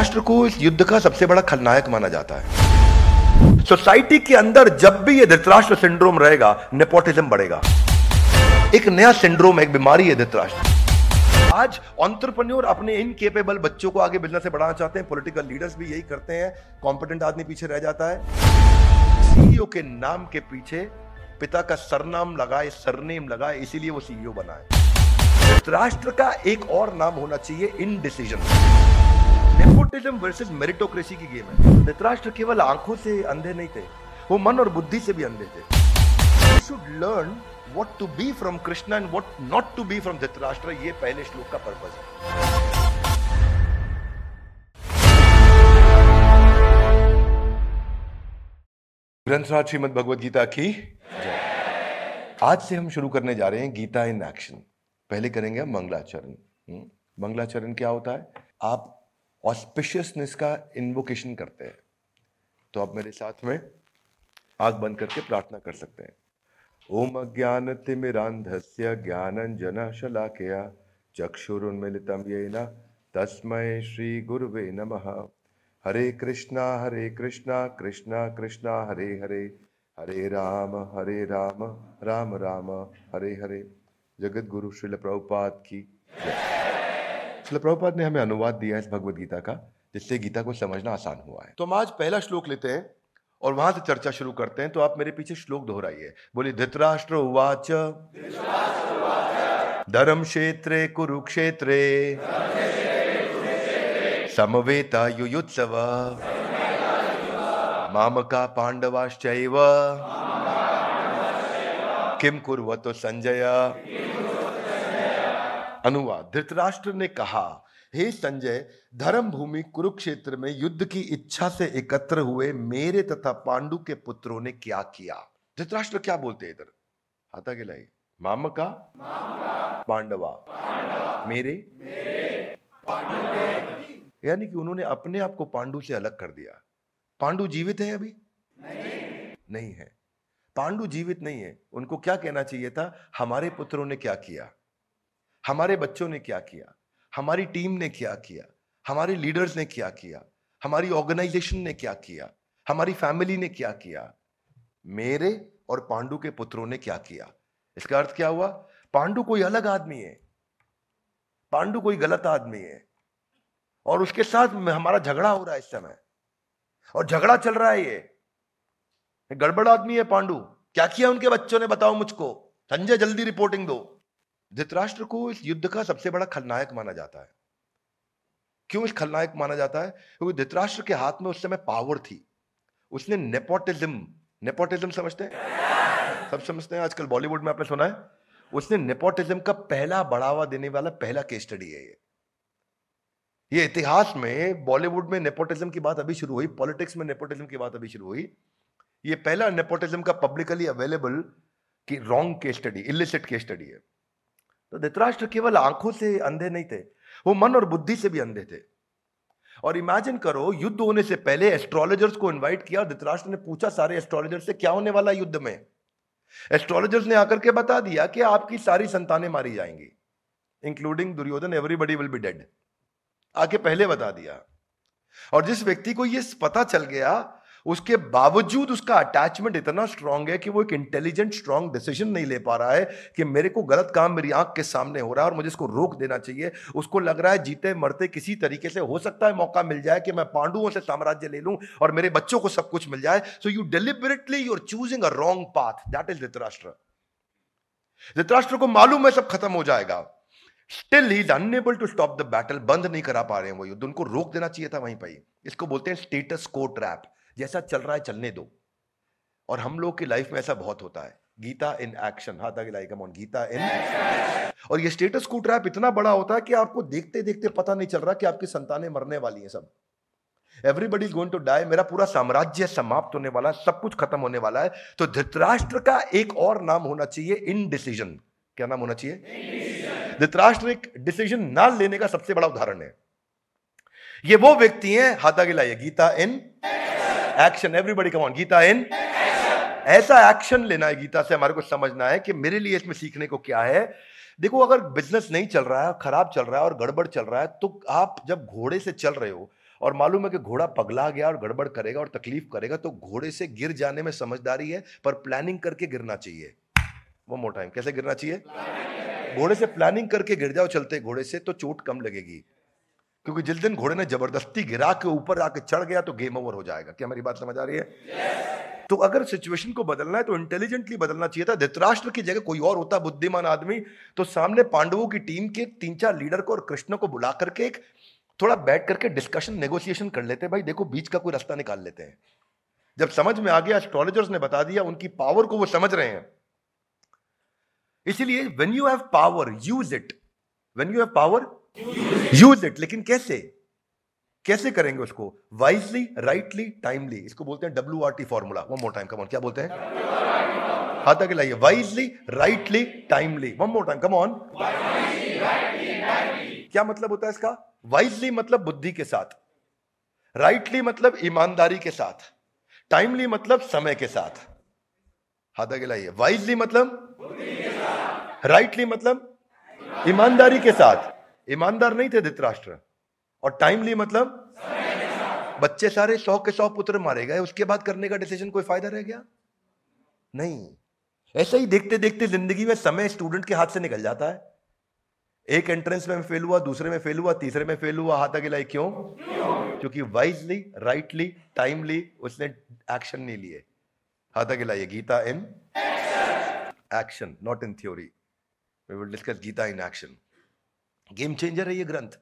धृतराष्ट्र को इस युद्ध का सबसे बड़ा खलनायक माना जाता है। सोसाइटी के अंदर जब भी ये धृतराष्ट्र सिंड्रोम रहेगा, नेपोटिज्म बढ़ेगा। एक नया सिंड्रोम, एक बीमारी है धृतराष्ट्र। आज ऑन्टरप्रन्योर अपने इनकेपेबल बच्चों को आगे बिज़नेस से बढ़ाना चाहते हैं पॉलिटिकल लीडर्स भी यही करते हैं कॉम्पिटेंट आदमी पीछे रह जाता है। सीईओ के नाम के पीछे पिता का सरनाम लगाए, सरनेम लगाए, इसीलिए वो सीईओ बना है। धृतराष्ट्र का एक और नाम होना चाहिए इन डिसीज़न नेपोटिज्म वर्सेस मेरिटोक्रेसी की गेम है। धृतराष्ट्र केवल आँखों से अंधे नहीं थे वो मन और बुद्धि से भी अंधे थे। Should learn what to be from Krishna and what not to be from Dhritarashtra ये पहले श्लोक का पर्पज है। ग्रंथराज श्रीमद भगवद गीता की आज से हम शुरू करने जा रहे हैं गीता इन एक्शन। पहले करेंगे हम मंगलाचरण। हम्म, मंगलाचरण क्या होता है? आप ऑस्पिशियसनेस का इन्वोकेशन करते हैं। तो आप मेरे साथ में आग बंद करके प्रार्थना कर सकते हैं। ओम ज्ञानतिमिरान्धस्य ज्ञानञ्जनशलाकया चक्षुरुन्मिलितं येन तस्मै श्रीगुरुवे नमः। हरे कृष्णा हरे कृष्णा कृष्णा कृष्णा, हरे हरे। हरे राम हरे राम राम राम, हरे हरे। जगत गुरु श्रील प्रभुपाद की श्रील प्रभुपाद ने हमें अनुवाद दिया है इस भगवत गीता का, जिससे गीता को समझना आसान हुआ है। तो हम आज पहला श्लोक लेते हैं और वहाँ से चर्चा शुरू करते हैं तो आप मेरे पीछे श्लोक दोहराइए। बोलिए, धृतराष्ट्र उवाच। धर्म क्षेत्रे कुरुक्षेत्रे। समवेता युयुत्सव। मामका पांडवाश्चैव। किम कुर्वतो संजय। अनुवाद। धृतराष्ट्र ने कहा हे संजय धर्म भूमि कुरुक्षेत्र में युद्ध की इच्छा से एकत्र हुए मेरे तथा पांडु के पुत्रों ने क्या किया? धृतराष्ट्र क्या बोलते हैं इधर? हाथा के लाई माम का पांडवा। मेरे। यानी कि उन्होंने अपने आप को पांडु से अलग कर दिया। पांडु जीवित है अभी? नहीं, नहीं है। पांडु जीवित नहीं है। उनको क्या कहना चाहिए था? हमारे पुत्रों ने क्या किया? हमारे बच्चों ने क्या किया? हमारी टीम ने क्या किया? हमारे लीडर्स ने क्या किया? हमारी ऑर्गेनाइजेशन ने क्या किया? हमारी फैमिली ने क्या किया? मेरे और पांडु के पुत्रों ने क्या किया? इसका अर्थ क्या हुआ? पांडु कोई अलग आदमी है। पांडु कोई गलत आदमी है। और उसके साथ हमारा झगड़ा हो रहा है इस समय। और झगड़ा चल रहा है ये। गड़बड़ आदमी है पांडु। क्या किया उनके बच्चों ने बताओ मुझको? संजय, जल्दी रिपोर्टिंग दो। धृतराष्ट्र को इस युद्ध का सबसे बड़ा खलनायक माना जाता है। क्यों इस खलनायक माना जाता है? क्योंकि धृतराष्ट्र के हाथ में उस समय पावर थी। उसने नेपोटिज्म नेपोटिज्म समझते हैं? सब समझते हैं? आजकल बॉलीवुड में आपने सुना है? उसने नेपोटिज्म का पहला बढ़ावा देने वाला पहला केस स्टडी है ये। ये इतिहास में बॉलीवुड में नेपोटिज्म की बात अभी शुरू हुई पॉलिटिक्स में नेपोटिज्म की बात अभी शुरू हुई। ये पहला नेपोटिज्म का पब्लिकली अवेलेबल की wrong case study illicit case study है। तो धृतराष्ट्र केवल आँखों से अंधे नहीं थे, वो मन और बुद्धि से भी अंधे थे। और इमेजिन करो, युद्ध होने से पहले एस्ट्रोलॉजर्स को इनवाइट किया, धृतराष्ट्र ने पूछा सारे एस्ट्रोलॉजर से, क्या होने वाला युद्ध में? एस्ट्रोलॉजर्स ने आकर के बता दिया कि आपकी सारी संतानें मारी जाएँगी including Duryodhan everybody will be dead आके पहले बता दिया। और जिस व्यक्ति को यह पता चल गया उसके बावजूद उसका अटैचमेंट इतना स्ट्रांग है कि वो एक इंटेलिजेंट स्ट्रांग डिसीज़न नहीं ले पा रहा है कि मेरे को गलत काम मेरी आँख के सामने हो रहा है और मुझे इसको रोक देना चाहिए। उसको लग रहा है जीते मरते किसी तरीके से हो सकता है मौका मिल जाए कि मैं पांडुओं से साम्राज्य ले लूँ और मेरे बच्चों को सब कुछ मिल जाए। So you deliberately you are choosing a wrong path that is Dhritarashtra Dhritarashtra को मालूम है सब खत्म हो जाएगा। Still he is unable to stop the battle बंद नहीं करा पा रहे हैं वो युद्ध। उनको रोक देना चाहिए था वहीं पर इसको बोलते हैं स्टेटस को ट्रैप जैसा चल रहा है, चलने दो। और हम लोग की लाइफ में ऐसा बहुत होता है। गीता इन एक्शन हाथ आगे लाइक ऑन गीता इन और ये स्टेटस को ट्रैप इतना बड़ा होता है कि आपको देखते देखते पता नहीं चल रहा कि आपकी संतानें मरने वाली हैं सब। एवरीबडी गोइंग टू डाई मेरा पूरा साम्राज्य समाप्त होने वाला है, सब कुछ खत्म होने वाला है। तो धृतराष्ट्र का एक और नाम होना चाहिए इन डिसीज़न क्या नाम होना चाहिए? धृतराष्ट्र एक डिसीज़न ना लेने का सबसे बड़ा उदाहरण है। ये वो व्यक्ति हैं, हाथा लाइए, Gita in action everybody come on Gita in ऐसा एक्शन लेना है गीता से हमारे को समझना है कि मेरे लिए इसमें सीखने को क्या है। देखो, अगर बिज़नेस नहीं चल रहा है, खराब चल रहा है और गड़बड़ चल रहा है तो आप जब घोड़े से चल रहे हो और मालूम है कि घोड़ा पगला गया और गड़बड़ करेगा और तकलीफ़ करेगा तो घोड़े से गिर जाने में समझदारी है, पर प्लानिंग करके गिरना चाहिए। वो मोटा टाइम कैसे गिरना चाहिए? घोड़े से प्लानिंग करके गिर जाओ, चलते घोड़े से तो चोट कम लगेगी। क्योंकि जिस दिन घोड़े ने ज़बरदस्ती गिरा के ऊपर आके चढ़ गया तो गेम ओवर हो जाएगा। क्या मेरी बात समझ आ रही है? Yes. तो अगर सिचुएशन को बदलना है तो इंटेलिजेंटली बदलना चाहिए था। धृतराष्ट्र की जगह कोई और होता बुद्धिमान आदमी तो सामने पांडवों की टीम के तीन चार लीडर को और कृष्ण को बुला करके एक थोड़ा बैठ करके डिस्कशन नेगोशिएशन कर लेते हैं। भाई देखो बीच का कोई रास्ता निकाल लेते हैं। जब समझ में आ गया एस्ट्रोलॉजर्स ने बता दिया उनकी पावर को वो समझ रहे हैं। इसीलिए when you have power use it when you have power use it लेकिन कैसे? कैसे करेंगे उसको? वाइजली राइटली टाइमली इसको बोलते हैं W R T formula one more time come on क्या बोलते हैं? हाथ आगे लाइए. Wisely rightly timely one more time come on क्या मतलब होता है इसका? वाइजली मतलब बुद्धि के साथ. राइटली मतलब ईमानदारी के साथ. टाइमली मतलब समय के साथ. हाथ आगे लाइए. वाइजली मतलब? राइटली मतलब? ईमानदारी के साथ. ईमानदार नहीं थे धृतराष्ट्र। और टाइमली मतलब? बच्चे सारे सौ के सौ पुत्र मारे गए, उसके बाद करने का डिसीज़न कोई फ़ायदा रह गया? नहीं। ऐसा ही देखते देखते ज़िंदगी में समय स्टूडेंट के हाथ से निकल जाता है। एक एंट्रेंस में फेल हुआ, दूसरे में फेल हुआ, तीसरे में फेल हुआ, हाथ अकेला क्यों? क्योंकि वाइजली राइटली टाइमली उसने एक्शन नहीं लिए। हाथ ये Gita in action not in theory we will discuss Gita in action game changer है ये ग्रंथ।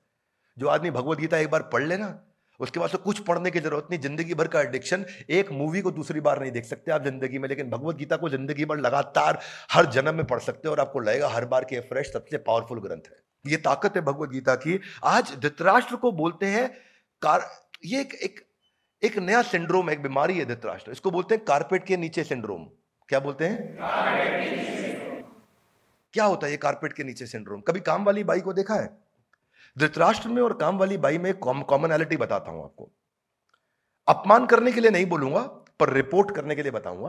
जो आदमी भगवत गीता एक बार पढ़ लेना उसके बाद से कुछ पढ़ने की ज़रूरत नहीं ज़िंदगी भर का एडिक्शन एक मूवी को दूसरी बार नहीं देख सकते आप ज़िंदगी में लेकिन भगवत गीता को ज़िंदगी भर लगातार हर जन्म में पढ़ सकते हो और आपको लगेगा हर बार के फ्रेश सबसे पावरफुल ग्रंथ है। ये ताकत है भगवत गीता की। आज धृतराष्ट्र को बोलते हैं कार ये एक, एक एक नया सिंड्रोम एक बीमारी है धृतराष्ट्र। इसको बोलते हैं कारपेट के नीचे सिंड्रोम क्या बोलते हैं? क्या होता है ये कारपेट के नीचे सिंड्रोम कभी काम वाली बाई को देखा है? धृतराष्ट्र में और काम वाली बाई में कॉमनैलिटी बताता हूँ आपको। अपमान करने के लिए नहीं बोलूँगा, पर रिपोर्ट करने के लिए बताऊँगा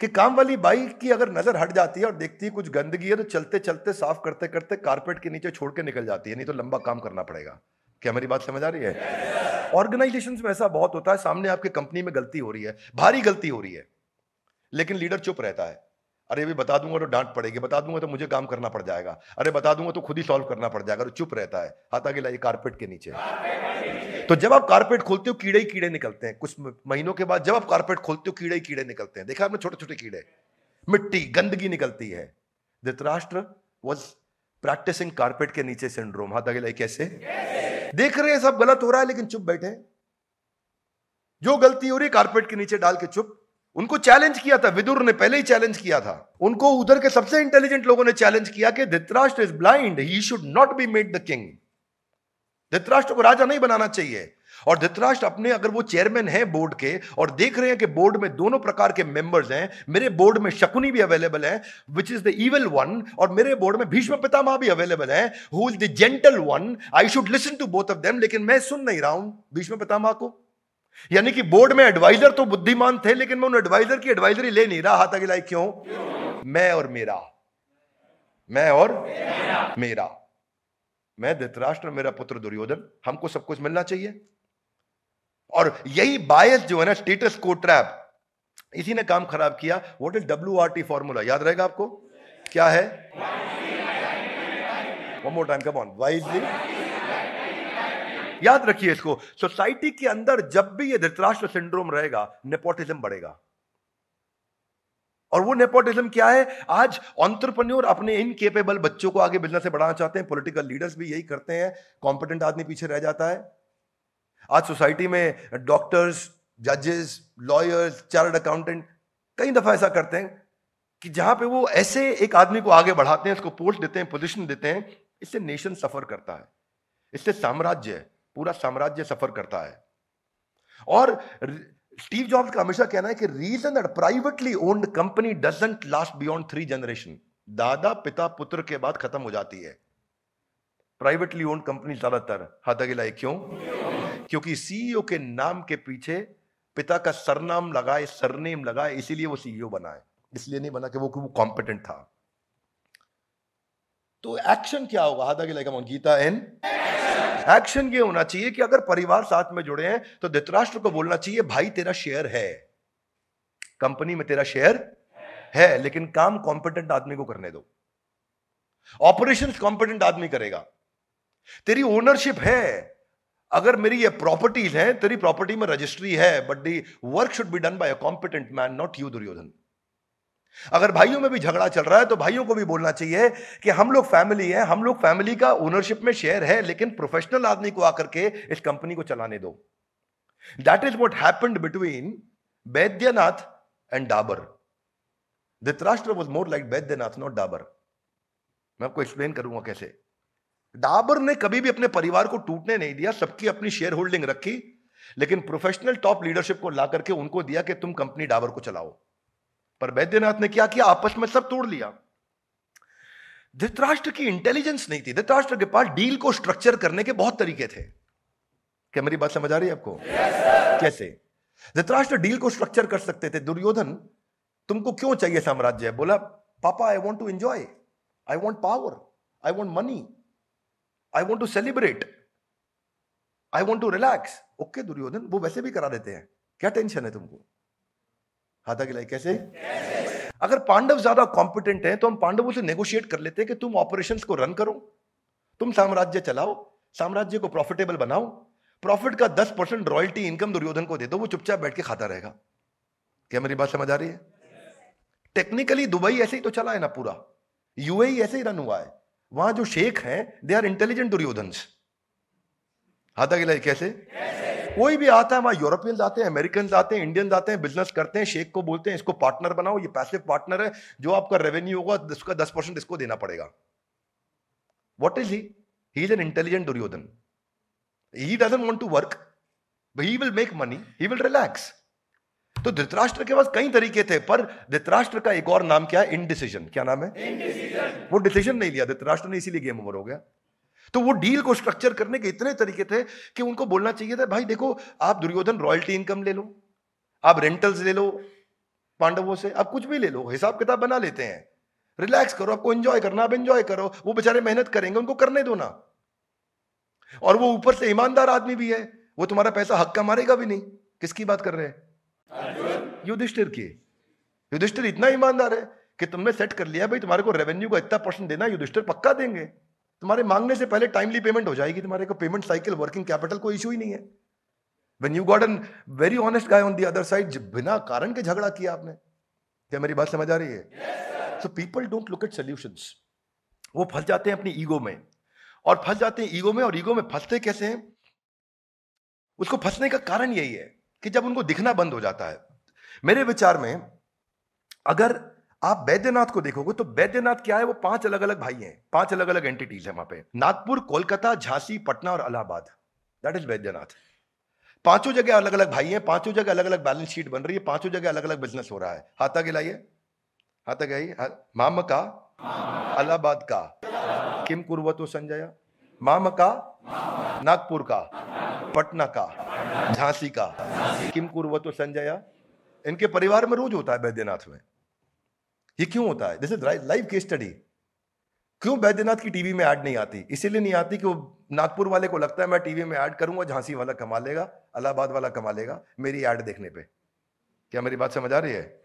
कि काम वाली बाई की अगर नज़र हट जाती है और देखती है कुछ गंदगी है तो चलते चलते साफ़ करते करते कारपेट के नीचे छोड़ के निकल जाती है, नहीं तो लंबा काम करना पड़ेगा। क्या मेरी बात समझ आ रही है? ऑर्गेनाइजेशन में ऐसा बहुत होता है, सामने आपके कंपनी में गलती हो रही है, भारी गलती हो रही है, लेकिन लीडर चुप रहता है। अरे भी बता दूँगा तो डांट पड़ेगी, बता दूँगा तो मुझे काम करना पड़ जाएगा। अरे, बता दूँगा तो खुद ही सॉल्व करना पड़ जाएगा तो चुप रहता है, हाथ आगे लाइए कारपेट के नीचे। तो जब आप कारपेट खोलते हो, कीड़े ही कीड़े निकलते हैं। कुछ महीनों के बाद जब आप कारपेट खोलते हो, कीड़े ही कीड़े निकलते हैं। देखा आपने छोटे छोटे कीड़े? मिट्टी, गंदगी निकलती है। धृतराष्ट्र वॉज़ प्रैक्टिसिंग कारपेट के नीचे सिंड्रोम हाथ आगे लाइए, कैसे? देख रहे हैं, सब गलत हो रहा है, लेकिन चुप बैठे जो गलती हो रही कारपेट के नीचे डाल के चुप। उनको चैलेंज किया था, विदुर ने पहले ही चैलेंज किया था। उनको उधर के सबसे इंटेलिजेंट लोगों ने चैलेंज किया कि Dhritarashtra is blind he should not be made the king Dhritarashtra को राजा नहीं बनाना चाहिए। और धृतराष्ट्र अपने अगर वो चेयरमैन है बोर्ड के और देख रहे हैं कि बोर्ड में दोनों प्रकार के मेंबर्स हैं, मेरे बोर्ड में शकुनी भी अवेलेबल है which is the evil one और मेरे बोर्ड में भीष्म पितामह भी अवेलेबल है who is the gentle one I should listen to both of them लेकिन मैं सुन नहीं रहा हूँ भीष्म पितामह को। यानी कि बोर्ड में एडवाइजर तो बुद्धिमान थे लेकिन मैं उन एडवाइजर की एडवाइजरी ले नहीं रहा। हाथ आगे लाई क्यों? मैं और मेरा। मैं और मेरा, मेरा। मैं धृतराष्ट्र मेरा पुत्र दुर्योधन हमको सब कुछ मिलना चाहिए। और यही बायस जो है ना स्टेटस को ट्रैप इसी ने काम खराब किया। What is W R T formula याद रहेगा आपको? क्या है? One more time come on wisely याद रखिए इसको। सोसाइटी के अंदर जब भी ये धृतराष्ट्र सिंड्रोम रहेगा, नेपोटिज्म बढ़ेगा। और वो नेपोटिज्म क्या है? आज ऑन्टरप्रन्योर अपने इनकेपेबल बच्चों को आगे बिज़नेस से बढ़ाना चाहते हैं पॉलिटिकल लीडर्स भी यही करते हैं कॉम्पिटेंट आदमी पीछे रह जाता है। आज सोसाइटी में डॉक्टर्स जजेस लॉयर्स चार्ट अकाउंटेंट कई दफ़ा ऐसा करते हैं कि जहाँ पे वो ऐसे एक आदमी को आगे बढ़ाते हैं, उसको पोस्ट देते हैं पोजीशन देते हैं, इससे नेशन सफ़र करता है। इससे साम्राज्य पूरा साम्राज्य सफ़र करता है। और स्टीव जॉब्स का हमेशा कहना है कि reason that privately owned company doesn't last beyond three generation दादा, पिता, पुत्र के बाद खत्म हो जाती है। प्राइवेटली ओन्ड कंपनी ज़्यादातर, हाथ आगे लाए क्यों? क्योंकि सीईओ के नाम के पीछे पिता का सरनाम लगाए, सरनेम लगाए, इसीलिए वो सीईओ बना है। इसलिए नहीं बना कि वो कॉम्पिटेंट था। तो एक्शन क्या होगा? हाथ आगे गीता एन एक्शन ये होना चाहिए कि अगर परिवार साथ में जुड़े हैं तो धृतराष्ट्र को बोलना चाहिए, भाई, तेरा शेयर है। कंपनी में तेरा शेयर है, लेकिन काम कॉम्पिटेंट आदमी को करने दो। ऑपरेशन कॉम्पिटेंट आदमी करेगा। तेरी ओनरशिप है। अगर मेरी ये प्रॉपर्टीज़ हैं, तेरी प्रॉपर्टी में रजिस्ट्री है but the work should be done by a competent man not you Duryodhan. अगर भाइयों में भी झगड़ा चल रहा है तो भाइयों को भी बोलना चाहिए कि हम लोग फैमिली हैं, हम लोग फैमिली का ओनरशिप में शेयर है, लेकिन प्रोफेशनल आदमी को आकर के इस कंपनी को चलाने दो। That is what happened between Baidyanath and Dabur. Dhritarashtra was more like Baidyanath not Dabur. मैं आपको एक्सप्लेन करूँगा कैसे। डाबर ने कभी भी अपने परिवार को टूटने नहीं दिया, सबकी अपनी शेयर होल्डिंग रखी, लेकिन प्रोफेशनल टॉप लीडरशिप को ला करके उनको दिया कि तुम कंपनी डाबर को चलाओ। पर वैद्यनाथ ने क्या किया? आपस में सब तोड़ लिया। धृतराष्ट्र की इंटेलिजेंस नहीं थी। धृतराष्ट्र के पास डील को स्ट्रक्चर करने के बहुत तरीके थे। क्या मेरी बात समझ आ रही है आपको? Yes, कैसे? धृतराष्ट्र डील को स्ट्रक्चर कर सकते थे। दुर्योधन तुमको क्यों चाहिए साम्राज्य? बोला पापा I want to enjoy I want power I want money I want to celebrate I want to relax okay Duryodhan वो वैसे भी करा देते हैं। क्या टेंशन है तुमको? हाथा गिलाई कैसे? अगर पांडव ज़्यादा कॉम्पिटेंट हैं तो हम पांडवों से नेगोशिएट कर लेते हैं कि तुम ऑपरेशंस को रन करो, तुम साम्राज्य चलाओ, साम्राज्य को प्रॉफिटेबल बनाओ प्रॉफिट का दस परसेंट रॉयल्टी इनकम दुर्योधन को दे दो, वो चुपचाप बैठ के खाता रहेगा। क्या मेरी बात समझ आ रही है? टेक्निकली दुबई ऐसे ही तो चला है ना पूरा। यूएई ऐसे ही रन हुआ है। वहाँ जो शेख हैं दे आर इंटेलिजेंट दुर्योधन। हाथा गिलाई कैसे? कोई भी आता है वहाँ यूरोपियंस आते हैं अमेरिकन आते हैं इंडियंस आते हैं बिज़नेस करते हैं शेख को बोलते हैं इसको पार्टनर बनाओ ये पैसिव पार्टनर है जो आपका रेवेन्यू होगा उसका दस परसेंट इसको देना पड़ेगा। What is he he is an intelligent Duryodhan. He doesn't want to work he will make money he will relax तो धृतराष्ट्र के पास कई तरीके थे पर धृतराष्ट्र का एक और नाम क्या है? इनडिसीजन क्या नाम है? वो डिसीज़न नहीं लिया धृतराष्ट्र ने इसीलिए गेम ओवर हो गया। तो वो डील को स्ट्रक्चर करने के इतने तरीके थे कि उनको बोलना चाहिए था, भाई देखो, आप दुर्योधन रॉयल्टी इनकम ले लो, आप रेंटल्स ले लो, पांडवों से, आप कुछ भी ले लो, हिसाब किताब बना लेते हैं। रिलैक्स करो, आपको एंजॉय करना, आप एंजॉय करो। वो बेचारे मेहनत करेंगे, उनको करने दो ना। और वो ऊपर से ईमानदार आदमी भी है, वो तुम्हारा पैसा हक्का मारेगा भी नहीं। किसकी बात कर रहे हैं? युधिष्ठिर की। युधिष्ठिर इतना ईमानदार है कि तुमने सेट कर लिया, भाई तुम्हारे को रेवेन्यू का इतना परसेंट देना, युधिष्ठिर पक्का देंगे। तुम्हारे मांगने से पहले टाइमली पेमेंट हो जाएगी, तुम्हारे को पेमेंट साइकिल वर्किंग कैपिटल कोई इशू ही नहीं है। When you got an very honest guy on the other side बिना कारण के झगड़ा किया आपने, क्या मेरी बात समझ आ रही है? So people don't look at solution वो फंस जाते हैं अपनी ईगो में। और फंस जाते हैं ईगो में, और ईगो में फंसते कैसे हैं? उसको फंसने का कारण यही है कि जब उनको दिखना बंद हो जाता है। मेरे विचार में, अगर आप बैद्यनाथ को देखोगे तो बैद्यनाथ क्या है? वो पाँच अलग अलग भाई हैं। पाँच अलग अलग एंटिटीज है वहाँ पे। नागपुर, कोलकाता, झांसी, पटना और इलाहाबाद दैट इज़ बैद्यनाथ। पाँचों जगह अलग अलग भाई हैं, पाँचों जगह अलग अलग बैलेंस शीट बन रही है, पाँचों जगह अलग अलग बिज़नेस हो रहा है। हाथा गिलाइए हाथा गई माम का। अलाहाबाद का। किम कुर्वतो संजय? माम का। नागपुर का। पटना का। झांसी का। किम कुर्वतो संजय? इनके परिवार में रोज होता है बैद्यनाथ में। ये क्यों होता है? This is live case study क्यों बैद्यनाथ की टीवी में ऐड नहीं आती? इसीलिए नहीं आती कि वो नागपुर वाले को लगता है, मैं टीवी में ऐड करूँगा, झांसी वाला कमा लेगा, अलाहाबाद वाला कमा लेगा मेरी ऐड देखने पे। क्या मेरी बात समझ आ रही है?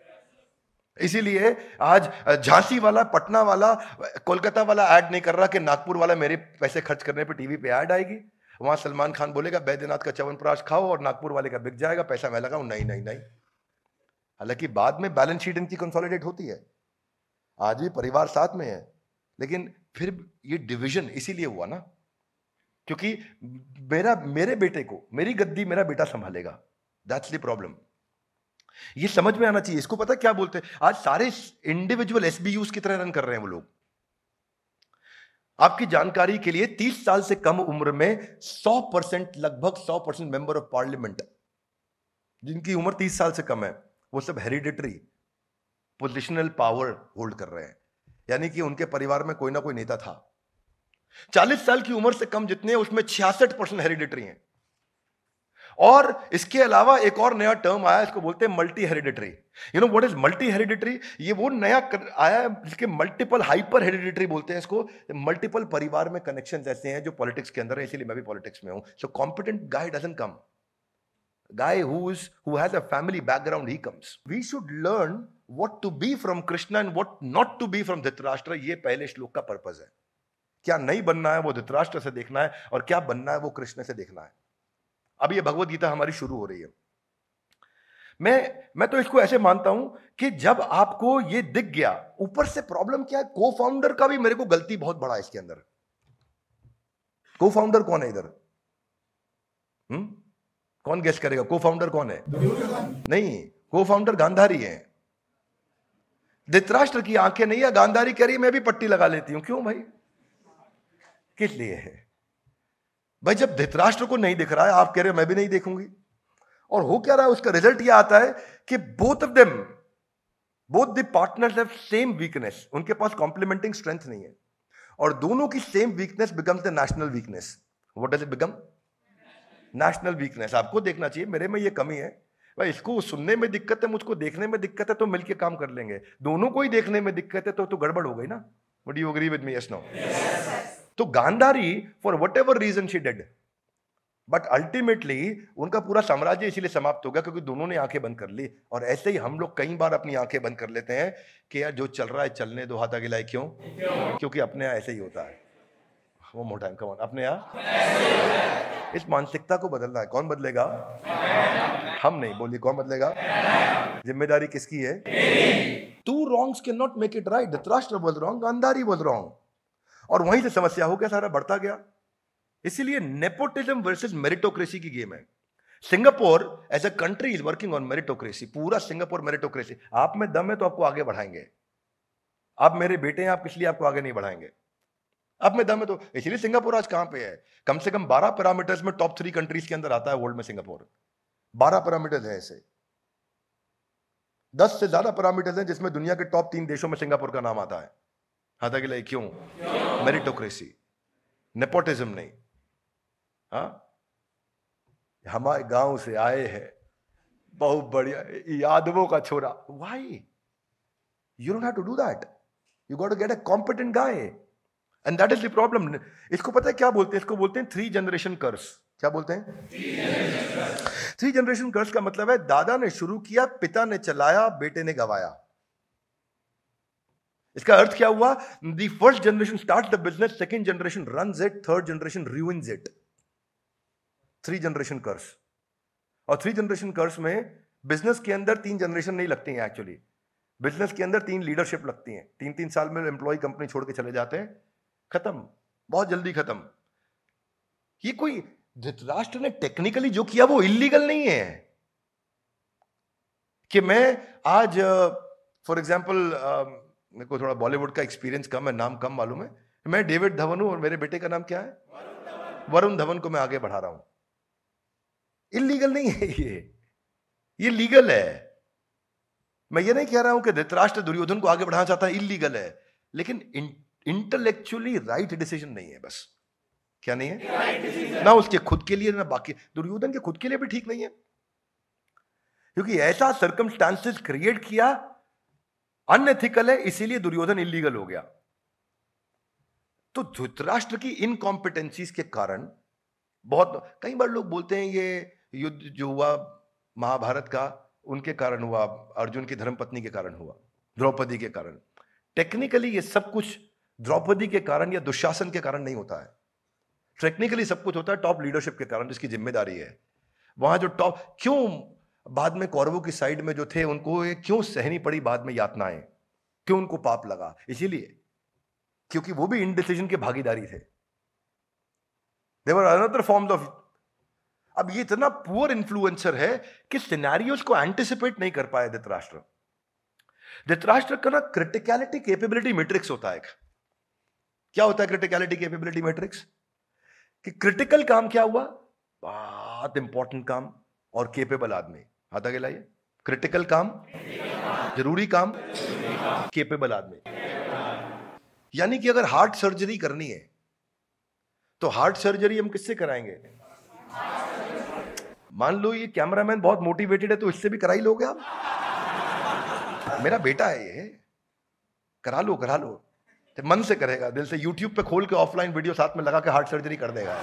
इसीलिए आज झांसी वाला, पटना वाला कोलकाता वाला ऐड नहीं कर रहा कि नागपुर वाला मेरे पैसे खर्च करने पे टीवी पे ऐड आएगी। वहाँ सलमान खान बोलेगा, बैद्यनाथ का चवन प्राश खाओ और नागपुर वाले का बिक जाएगा, पैसा मैं लगाऊ, नहीं नहीं नहीं। हालाँकि बाद में बैलेंस शीट इनकी कंसोलिडेट होती है। आज भी परिवार साथ में है, लेकिन फिर ये डिवीज़न इसीलिए हुआ ना, क्योंकि मेरा, मेरे बेटे को, मेरी गद्दी मेरा बेटा संभालेगा। दैट्स द प्रॉब्लम ये समझ में आना चाहिए। इसको पता क्या बोलते हैं? आज सारे इंडिविजुअल एसबीयूज की तरह रन कर रहे हैं वो लोग? आपकी जानकारी के लिए 30 साल से कम उम्र में 100 परसेंट, लगभग 100 परसेंट मेंबर ऑफ़ पार्लियामेंट जिनकी उम्र 30 साल से कम है, वो सब हेरिडेटरी पोजिशनल पावर होल्ड कर रहे हैं। यानी कि उनके परिवार में कोई ना कोई नेता था। चालीस साल की उम्र से कम जितने उसमें छियासठ परसेंट हेरिडिटरी हैं। और इसके अलावा एक और नया टर्म आया इसको बोलते हैं multi hereditary you know what is multi hereditary ये वो नया कर, आया है जिसके मल्टीपल हाइपर हेरिडिटरी बोलते हैं इसको। मल्टीपल परिवार में कनेक्शन ऐसे हैं जो पॉलिटिक्स के अंदर है इसीलिए मैं भी पॉलिटिक्स में हूँ। So competent guy doesn't come who is who has a family background he comes. We should what to be from krishna and what not to be from dhritarashtra, ये पहले श्लोक का पर्पज है। क्या नहीं बनना है वो धृतराष्ट्र से देखना है और क्या बनना है वो कृष्ण से देखना है? अब ये भगवत गीता हमारी शुरू हो रही है। मैं मैं तो इसको ऐसे मानता हूँ कि जब आपको ये दिख गया, ऊपर से प्रॉब्लम क्या है? को फाउंडर का भी मेरे को गलती बहुत बड़ा है इसके अंदर। को फाउंडर कौन है इधर? हम्म? कौन गेस करेगा? को फाउंडर कौन है? नहीं को फाउंडर गांधारी है। धृतराष्ट्र की आँखें नहीं है, गांधारी कह रही मैं भी पट्टी लगा लेती हूँ। क्यों भाई? किस लिए है? भाई, जब धृतराष्ट्र को नहीं दिख रहा है, आप कह रहे हो, मैं भी नहीं देखूँगी। और हो क्या रहा है, उसका रिज़ल्ट यह आता है कि both of them both the partners have same weakness उनके पास कॉम्प्लीमेंटिंग स्ट्रेंथ नहीं है। और दोनों की same weakness becomes the national weakness what does it become national weakness आपको देखना चाहिए, मेरे में ये कमी है। भाई इसको सुनने में दिक्कत है मुझको देखने में दिक्कत है तो मिलके काम कर लेंगे। दोनों को ही देखने में दिक्कत है तो तो गड़बड़ हो गई ना। What you agree with me yes no तो Gandhari for whatever reason she dead but ultimately उनका पूरा साम्राज्य इसीलिए समाप्त हो गया क्योंकि दोनों ने आँखें बंद कर ली। और ऐसे ही हम लोग कई बार अपनी आँखें बंद कर लेते हैं कि यार जो चल रहा है चलने दो हाथा गिलाए क्यों? क्योंकि अपने यहाँ ऐसे ही होता है। वो मोटा है कमान अपने यहाँ? इस मानसिकता को बदलना है। कौन बदलेगा? हम नहीं, बोलिए कौन बदलेगा? ज़िम्मेदारी किसकी है? Two wrongs can not make it right Dhritarashtra रहा हूँ गांधारी वॉज़ रॉन्ग और वहीं से समस्या हो गया सारा, बढ़ता गया। इसीलिए नेपोटिज्म वर्सेस मेरिटोक्रेसी की गेम है। Singapore as a country is working on meritocracy पूरा सिंगापुर मेरिटोक्रेसी आप में दम है तो आपको आगे बढ़ाएँगे। आप मेरे बेटे हैं, आप किस लिए आपको आगे नहीं बढ़ाएँगे। अब में दम है तो इसलिए सिंगापुर आज कहाँ पे है? कम से कम 12 पैरामीटर्स में टॉप थ्री कंट्रीज़ के अंदर आता है वर्ल्ड में सिंगापुर। 12 पैरामीटर्स है ऐसे। दस से ज़्यादा पैरामीटर्स हैं जिसमें दुनिया के टॉप तीन देशों में सिंगापुर का नाम आता है। हाथा के लिए क्यों? मेरिटोक्रेसी नेपोटिज्म नहीं। हा? हमारे गाँव से आए हैं। बहुत बढ़िया। यादवों का छोरा। Why you don't have to do that you got to get a competent guy and that is the problem इसको पता है क्या बोलते हैं? इसको बोलते हैं थ्री जनरेशन कर्स क्या बोलते हैं? थ्री जनरेशन कर्स का मतलब है, दादा ने शुरू किया, पिता ने चलाया, बेटे ने गवाया। इसका अर्थ क्या हुआ? The first generation start the business second generation run it third generation ruins it three generation curse और थ्री जनरेशन कर्स में बिज़नेस के अंदर तीन जनरेशन नहीं लगती हैं एक्चुअली बिज़नेस के अंदर तीन लीडरशिप लगती हैं। तीन तीन साल में एम्प्लॉय कंपनी छोड़ के चले जाते हैं। खत्म। बहुत जल्दी खत्म। ये कोई धृतराष्ट्र ने टेक्निकली जो किया वो इलीगल नहीं है। कि मैं आज फॉर एग्ज़ाम्पल मेरे को थोड़ा बॉलीवुड का एक्सपीरियंस कम है, नाम कम मालूम है। मैं डेविड धवन हूँ और मेरे बेटे का नाम क्या है? वरुण धवन को मैं आगे बढ़ा रहा हूँ। इलीगल नहीं है ये। ये लीगल है। मैं ये नहीं कह रहा हूँ कि धृतराष्ट्र दुर्योधन को आगे बढ़ाना चाहता है इलीगल है। लेकिन इंटेलेक्चुअली राइट डिसीज़न नहीं है, बस। क्या नहीं है? ना उसके खुद के लिए ना बाकी दुर्योधन के खुद के लिए भी ठीक नहीं है। क्योंकि ऐसा सर्कमस्टांसेस क्रिएट किया अनएथिकल है इसीलिए दुर्योधन इलीगल हो गया। तो धृतराष्ट्र की इनकॉम्पिटेंसीज के कारण बहुत कई बार लोग बोलते हैं ये युद्ध जो हुआ महाभारत का उनके कारण हुआ अर्जुन की धर्मपत्नी के कारण हुआ द्रौपदी के कारण। टेक्निकली ये सब कुछ द्रौपदी के कारण या दुशासन के कारण नहीं होता है। टेक्निकली सब कुछ होता है टॉप लीडरशिप के कारण, जिसकी ज़िम्मेदारी है। वहाँ जो टॉप क्यों बाद में कौरवों की साइड में जो थे, उनको ये क्यों सहनी पड़ी बाद में यातनाएँ? क्यों उनको पाप लगा? इसीलिए, क्योंकि वो भी इनडिसीजन के भागीदारी थे। देवर अनदर फॉर्म्स ऑफ़ अब ये इतना पुअर इन्फ्लुएंसर है कि सिनेरियोस को एंटिसिपेट नहीं कर पाए धृतराष्ट्र। धृतराष्ट्र का ना क्रिटिकलिटी कैपेबिलिटी मैट्रिक्स होता है क्या होता है क्रिटिकलिटी कैपेबिलिटी मैट्रिक्स कि क्रिटिकल काम क्या हुआ? बहुत इंपॉर्टेंट काम और केपेबल आदमी। हाथ के लाइए। क्रिटिकल काम, ज़रूरी काम केपेबल आदमी। यानी कि अगर हार्ट सर्जरी करनी है तो हार्ट सर्जरी हम किससे कराएँगे? मान लो ये कैमरामैन बहुत मोटिवेटेड है तो इससे भी करा ही लोगे आप? मेरा बेटा है ये। करा लो करा लो। तो मन से करेगा, दिल से यूट्यूब पे खोल के ऑफलाइन वीडियो साथ में लगा के हार्ट सर्जरी कर देगा।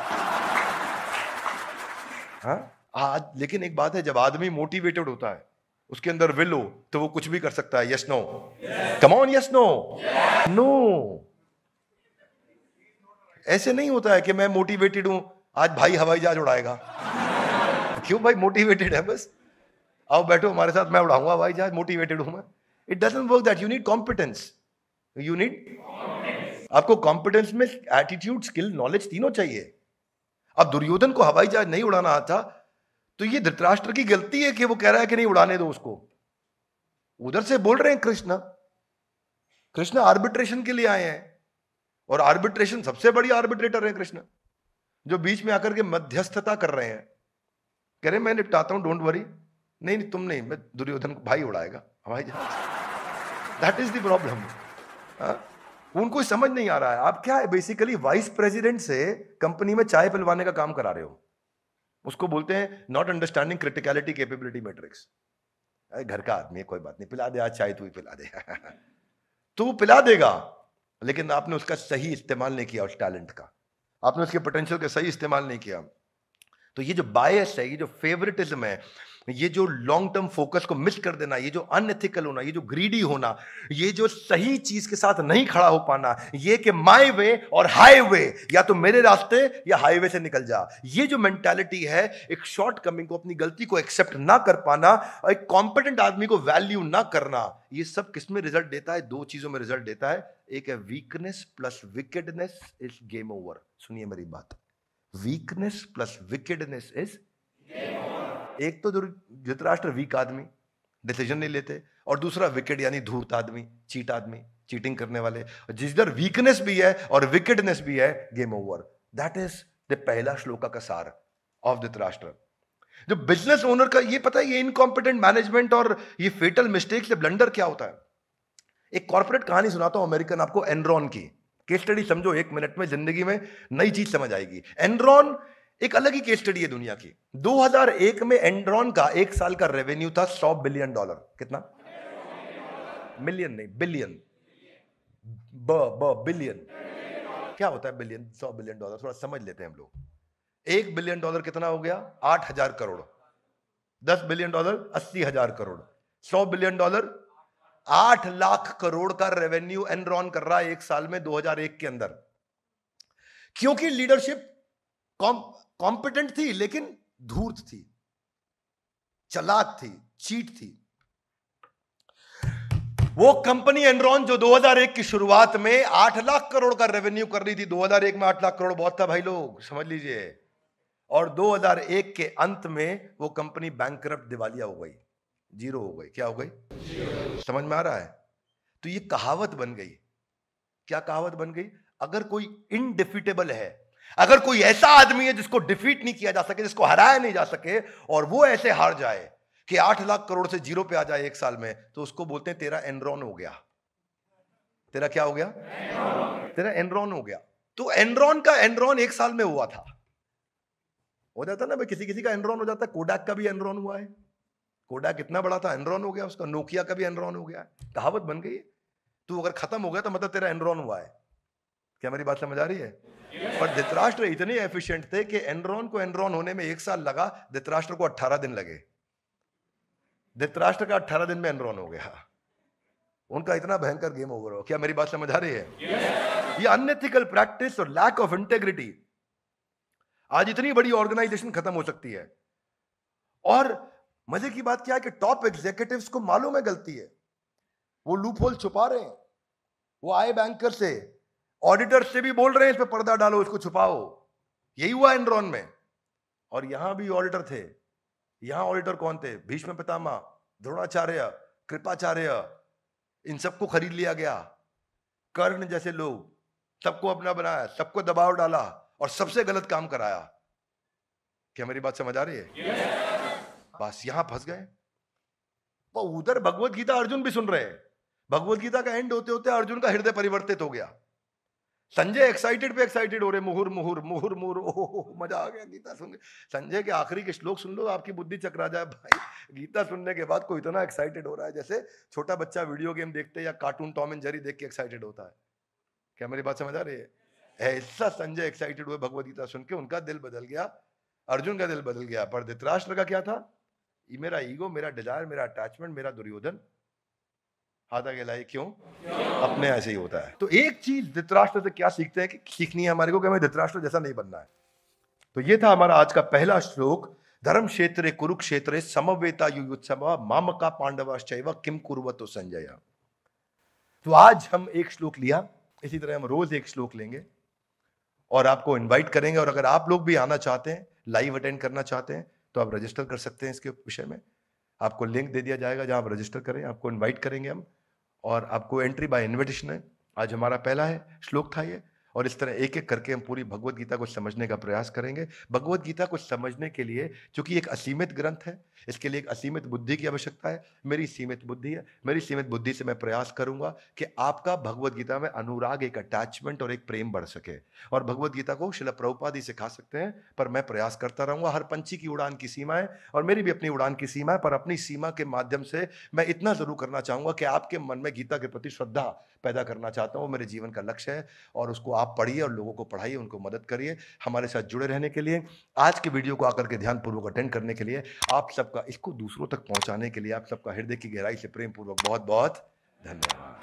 हाँ? आज, लेकिन एक बात है, जब आदमी मोटिवेटेड होता है, उसके अंदर विल हो तो वो कुछ भी कर सकता है। Yes no come yes no no ऐसे नहीं होता है कि मैं मोटिवेटेड हूँ, आज भाई हवाई जहाज़ उड़ाएगा। क्यों भाई मोटिवेटेड है बस? आओ बैठो हमारे साथ, मैं उड़ाऊँगा हवाई जहाज़ मोटिवेटेड हूँ मैं। It doesn't work that you need competence you need आपको कॉम्पिटेंस में एटीट्यूड स्किल नॉलेज तीनों चाहिए। अब दुर्योधन को हवाई जहाज़ नहीं उड़ाना आता तो ये धृतराष्ट्र की गलती है कि वो कह रहा है कि नहीं, उड़ाने दो उसको। उधर से बोल रहे हैं कृष्ण। कृष्ण आर्बिट्रेशन के लिए आए हैं। और आर्बिट्रेशन सबसे बड़ी आर्बिट्रेटर है कृष्ण, जो बीच में आकर के मध्यस्थता कर रहे हैं। कह रहे मैं निपटाता हूँ डोंट वरी नहीं नहीं, तुम नहीं, मैं दुर्योधन को भाई उड़ाएगा, हवाई जहाज़. दैट इज़ द प्रॉब्लम उनको समझ नहीं आ रहा है। आप क्या है बेसिकली वाइस प्रेसिडेंट से कंपनी में चाय पिलवाने का काम करा रहे हो? उसको बोलते हैं not understanding criticality capability matrix घर का आदमी है, कोई बात नहीं, पिला दे, आज चाय तू ही पिला दे। तो वो पिला देगा, लेकिन आपने उसका सही इस्तेमाल नहीं किया उस टैलेंट का। आपने उसके पोटेंशियल का सही इस्तेमाल नहीं किया। तो ये जो बायस है, ये जो फेवरेटिज्म है ये जो लॉन्ग टर्म फोकस को मिस कर देना, ये जो अनएथिकल होना, ये जो ग्रीडी होना, ये जो सही चीज़ के साथ नहीं खड़ा हो पाना, ये कि माई वे और हाईवे या तो मेरे रास्ते या हाईवे से निकल जा। ये जो मेंटालिटी है, एक शॉर्ट कमिंग को, अपनी गलती को एक्सेप्ट ना कर पाना, और एक कॉम्पिटेंट आदमी को वैल्यू ना करना, ये सब किसमें रिज़ल्ट देता है? दो चीज़ों में रिज़ल्ट देता है। एक है weakness plus wickedness is game over सुनिए मेरी बात। वीकनेस प्लस विकेडनेस इज़ एक तो धृतराष्ट्र वीक आदमी डिसीज़न नहीं लेते, और दूसरा विकेट यानी धूर्त आदमी चीट आदमी चीटिंग करने वाले। जिस इधर वीकनेस भी है और विकेटनेस भी है game over that is the पहला श्लोका का सार ऑफ़ धृतराष्ट्र। जो बिज़नेस ओनर का, ये पता है, ये इनकॉम्पिटेंट मैनेजमेंट और ये फेटल मिस्टेक से ब्लंडर क्या होता है? एक कॉर्पोरेट कहानी सुनाता हूँ अमेरिकन आपको एनरॉन की। केस स्टडी समझो, एक मिनट में ज़िंदगी में नई चीज़ समझ आएगी। एनरॉन एक अलग ही केस स्टडी है दुनिया की। 2001 में एंड्रॉन का एक साल का रेवेन्यू था 100 बिलियन डॉलर कितना? मिलियन नहीं बिलियन ब ब बिलियन क्या होता है बिलियन 100 बिलियन डॉलर थोड़ा समझ लेते हैं हम लोग। एक बिलियन डॉलर कितना हो गया? आठ हज़ार करोड़। दस बिलियन डॉलर अस्सी हज़ार करोड़। सौ बिलियन डॉलर आठ लाख करोड़ का रेवेन्यू एनरॉन कर रहा है एक साल में 2001 के अंदर। क्योंकि लीडरशिप कॉम्पिटेंट थी, लेकिन धूर्त थी, चलाक थी, चीट थी। वो कंपनी एनरॉन, जो 2001 की शुरुआत में 8 लाख करोड़ का रेवेन्यू कर रही थी 2001 में 8 लाख करोड़ बहुत था भाई लोग, समझ लीजिए। और 2001 के अंत में वो कंपनी बैंक दिवालिया हो गई, ज़ीरो हो गई। क्या हो गई? समझ में आ रहा है? तो ये कहावत बन गई। क्या कहावत बन गई? अगर कोई इनडिफिटेबल है अगर कोई ऐसा आदमी है जिसको डिफीट नहीं किया जा सके जिसको हराया नहीं जा सके और वो ऐसे हार जाए कि आठ लाख करोड़ से ज़ीरो पे आ जाए एक साल में तो उसको बोलते हैं तेरा एनरॉन हो गया। तेरा क्या हो गया? तेरा एनरॉन हो गया। तो एनरॉन का एनरॉन एक साल में हुआ था। हो जाता ना भाई किसी किसी का एनरॉन हो जाता है कोडाक का भी एनरॉन हुआ है। कोडाक कितना बड़ा था एनरॉन हो गया उसका नोकिया का भी एनरॉन हो गया। कहावत बन गई तू अगर खत्म हो गया तो मतलब तेरा एनरॉन हुआ है। क्या मेरी बात समझ आ रही है? पर धृतराष्ट्र इतने एफिशिएंट थे कि एनरॉन को एनरॉन होने में एक साल लगा, धृतराष्ट्र को अट्ठारह दिन लगे। धृतराष्ट्र का अट्ठारह दिन में एनरॉन हो गया। उनका इतना भयंकर गेम ओवर हो क्या मेरी बात समझ आ रही है? ये अनएथिकल प्रैक्टिस और लैक ऑफ़ इंटेग्रिटी आज इतनी बड़ी ऑर्गेनाइजेशन खत्म हो सकती है। और मज़े की बात क्या है कि टॉप एग्जीक्यूटिव्स को मालूम है गलती है। वो लूप होल छुपा रहे हैं। वो आए बैंकर से ऑडिटर से भी बोल रहे हैं, इस पर पर्दा डालो, इसको छुपाओ। यही हुआ एनरॉन में। और यहाँ भी ऑडिटर थे। यहाँ ऑडिटर कौन थे? भीष्म पितामा द्रोणाचार्य, कृपाचार्य। इन सबको खरीद लिया गया। कर्ण जैसे लोग, सबको अपना बनाया, सबको दबाव डाला और सबसे गलत काम कराया। क्या मेरी बात समझ आ रही है? बस यहाँ फंस गए। उधर भगवत गीता अर्जुन भी सुन रहे हैं। भगवत गीता का एंड होते होते अर्जुन का हृदय परिवर्तित हो गया। संजय एक्साइटेड पे एक्साइटेड हो रहे, मुहुर मुहुर मुहुर मुहुर, ओह मज़ा आ गया गीता सुन संजय के आखिरी के श्लोक सुन लो, आपकी बुद्धि चकरा जाए भाई। गीता सुनने के बाद कोई इतना एक्साइटेड हो रहा है, जैसे छोटा बच्चा वीडियो गेम देखते या कार्टून टॉम एंड जेरी देख के एक्साइटेड होता है। क्या मेरी बात समझ आ रही है? ऐसा संजय एक्साइटेड हुए भगवत गीता सुन के उनका दिल बदल गया, अर्जुन का दिल बदल गया। पर धृतराष्ट्र का क्या था? मेरा ईगो मेरा डिज़ायर मेरा अटैचमेंट मेरा दुर्योधन। हाथ आगे लाए क्यों? अपने ऐसे ही होता है। तो एक चीज़ धृतराष्ट्र से क्या सीखते हैं कि सीखनी है हमारे को कि हमें धृतराष्ट्र जैसा नहीं बनना है। तो ये था हमारा आज का पहला श्लोक धर्म क्षेत्र कुरुक्षेत्र, समवेता युयुत्सव, मामका पांडव किम कुरवतो संजय। तो आज हम एक श्लोक लिया, इसी तरह हम रोज एक श्लोक लेंगे। और आपको इनवाइट करेंगे, और अगर आप लोग भी आना चाहते हैं लाइव अटेंड करना चाहते हैं तो आप रजिस्टर कर सकते हैं इसके विषय में। आपको लिंक दे दिया जाएगा जहाँ आप रजिस्टर करें, आपको इनवाइट करेंगे हम। और आपको एंट्री बाय इनविटेशन है। आज हमारा पहला है श्लोक था ये। और इस तरह एक एक करके हम पूरी भगवत गीता को समझने का प्रयास करेंगे। भगवत गीता को समझने के लिए, चूँकि एक असीमित ग्रंथ है, इसके लिए एक असीमित बुद्धि की आवश्यकता है, मेरी सीमित बुद्धि है, मेरी सीमित बुद्धि से मैं प्रयास करूँगा कि आपका भगवत गीता में अनुराग, एक अटैचमेंट और एक प्रेम बढ़ सके। और भगवत गीता को शिला प्रभुपादी सिखा सकते हैं, पर मैं प्रयास करता रहूँगा, हर पंछी की उड़ान की सीमा है, और मेरी भी अपनी उड़ान की सीमा है, पर अपनी सीमा के माध्यम से मैं इतना ज़रूर करना चाहूँगा कि आपके मन में गीता के प्रति श्रद्धा पैदा करना चाहता हूँ मेरे जीवन का लक्ष्य है और उसको आप पढ़िए और लोगों को पढ़ाइए, उनको मदद करिए हमारे साथ जुड़े रहने के लिए। आज के वीडियो को आकर के ध्यानपूर्वक अटेंड करने के लिए, आप सबका, इसको दूसरों तक पहुँचाने के लिए आप सबका हृदय की गहराई से प्रेमपूर्वक बहुत बहुत धन्यवाद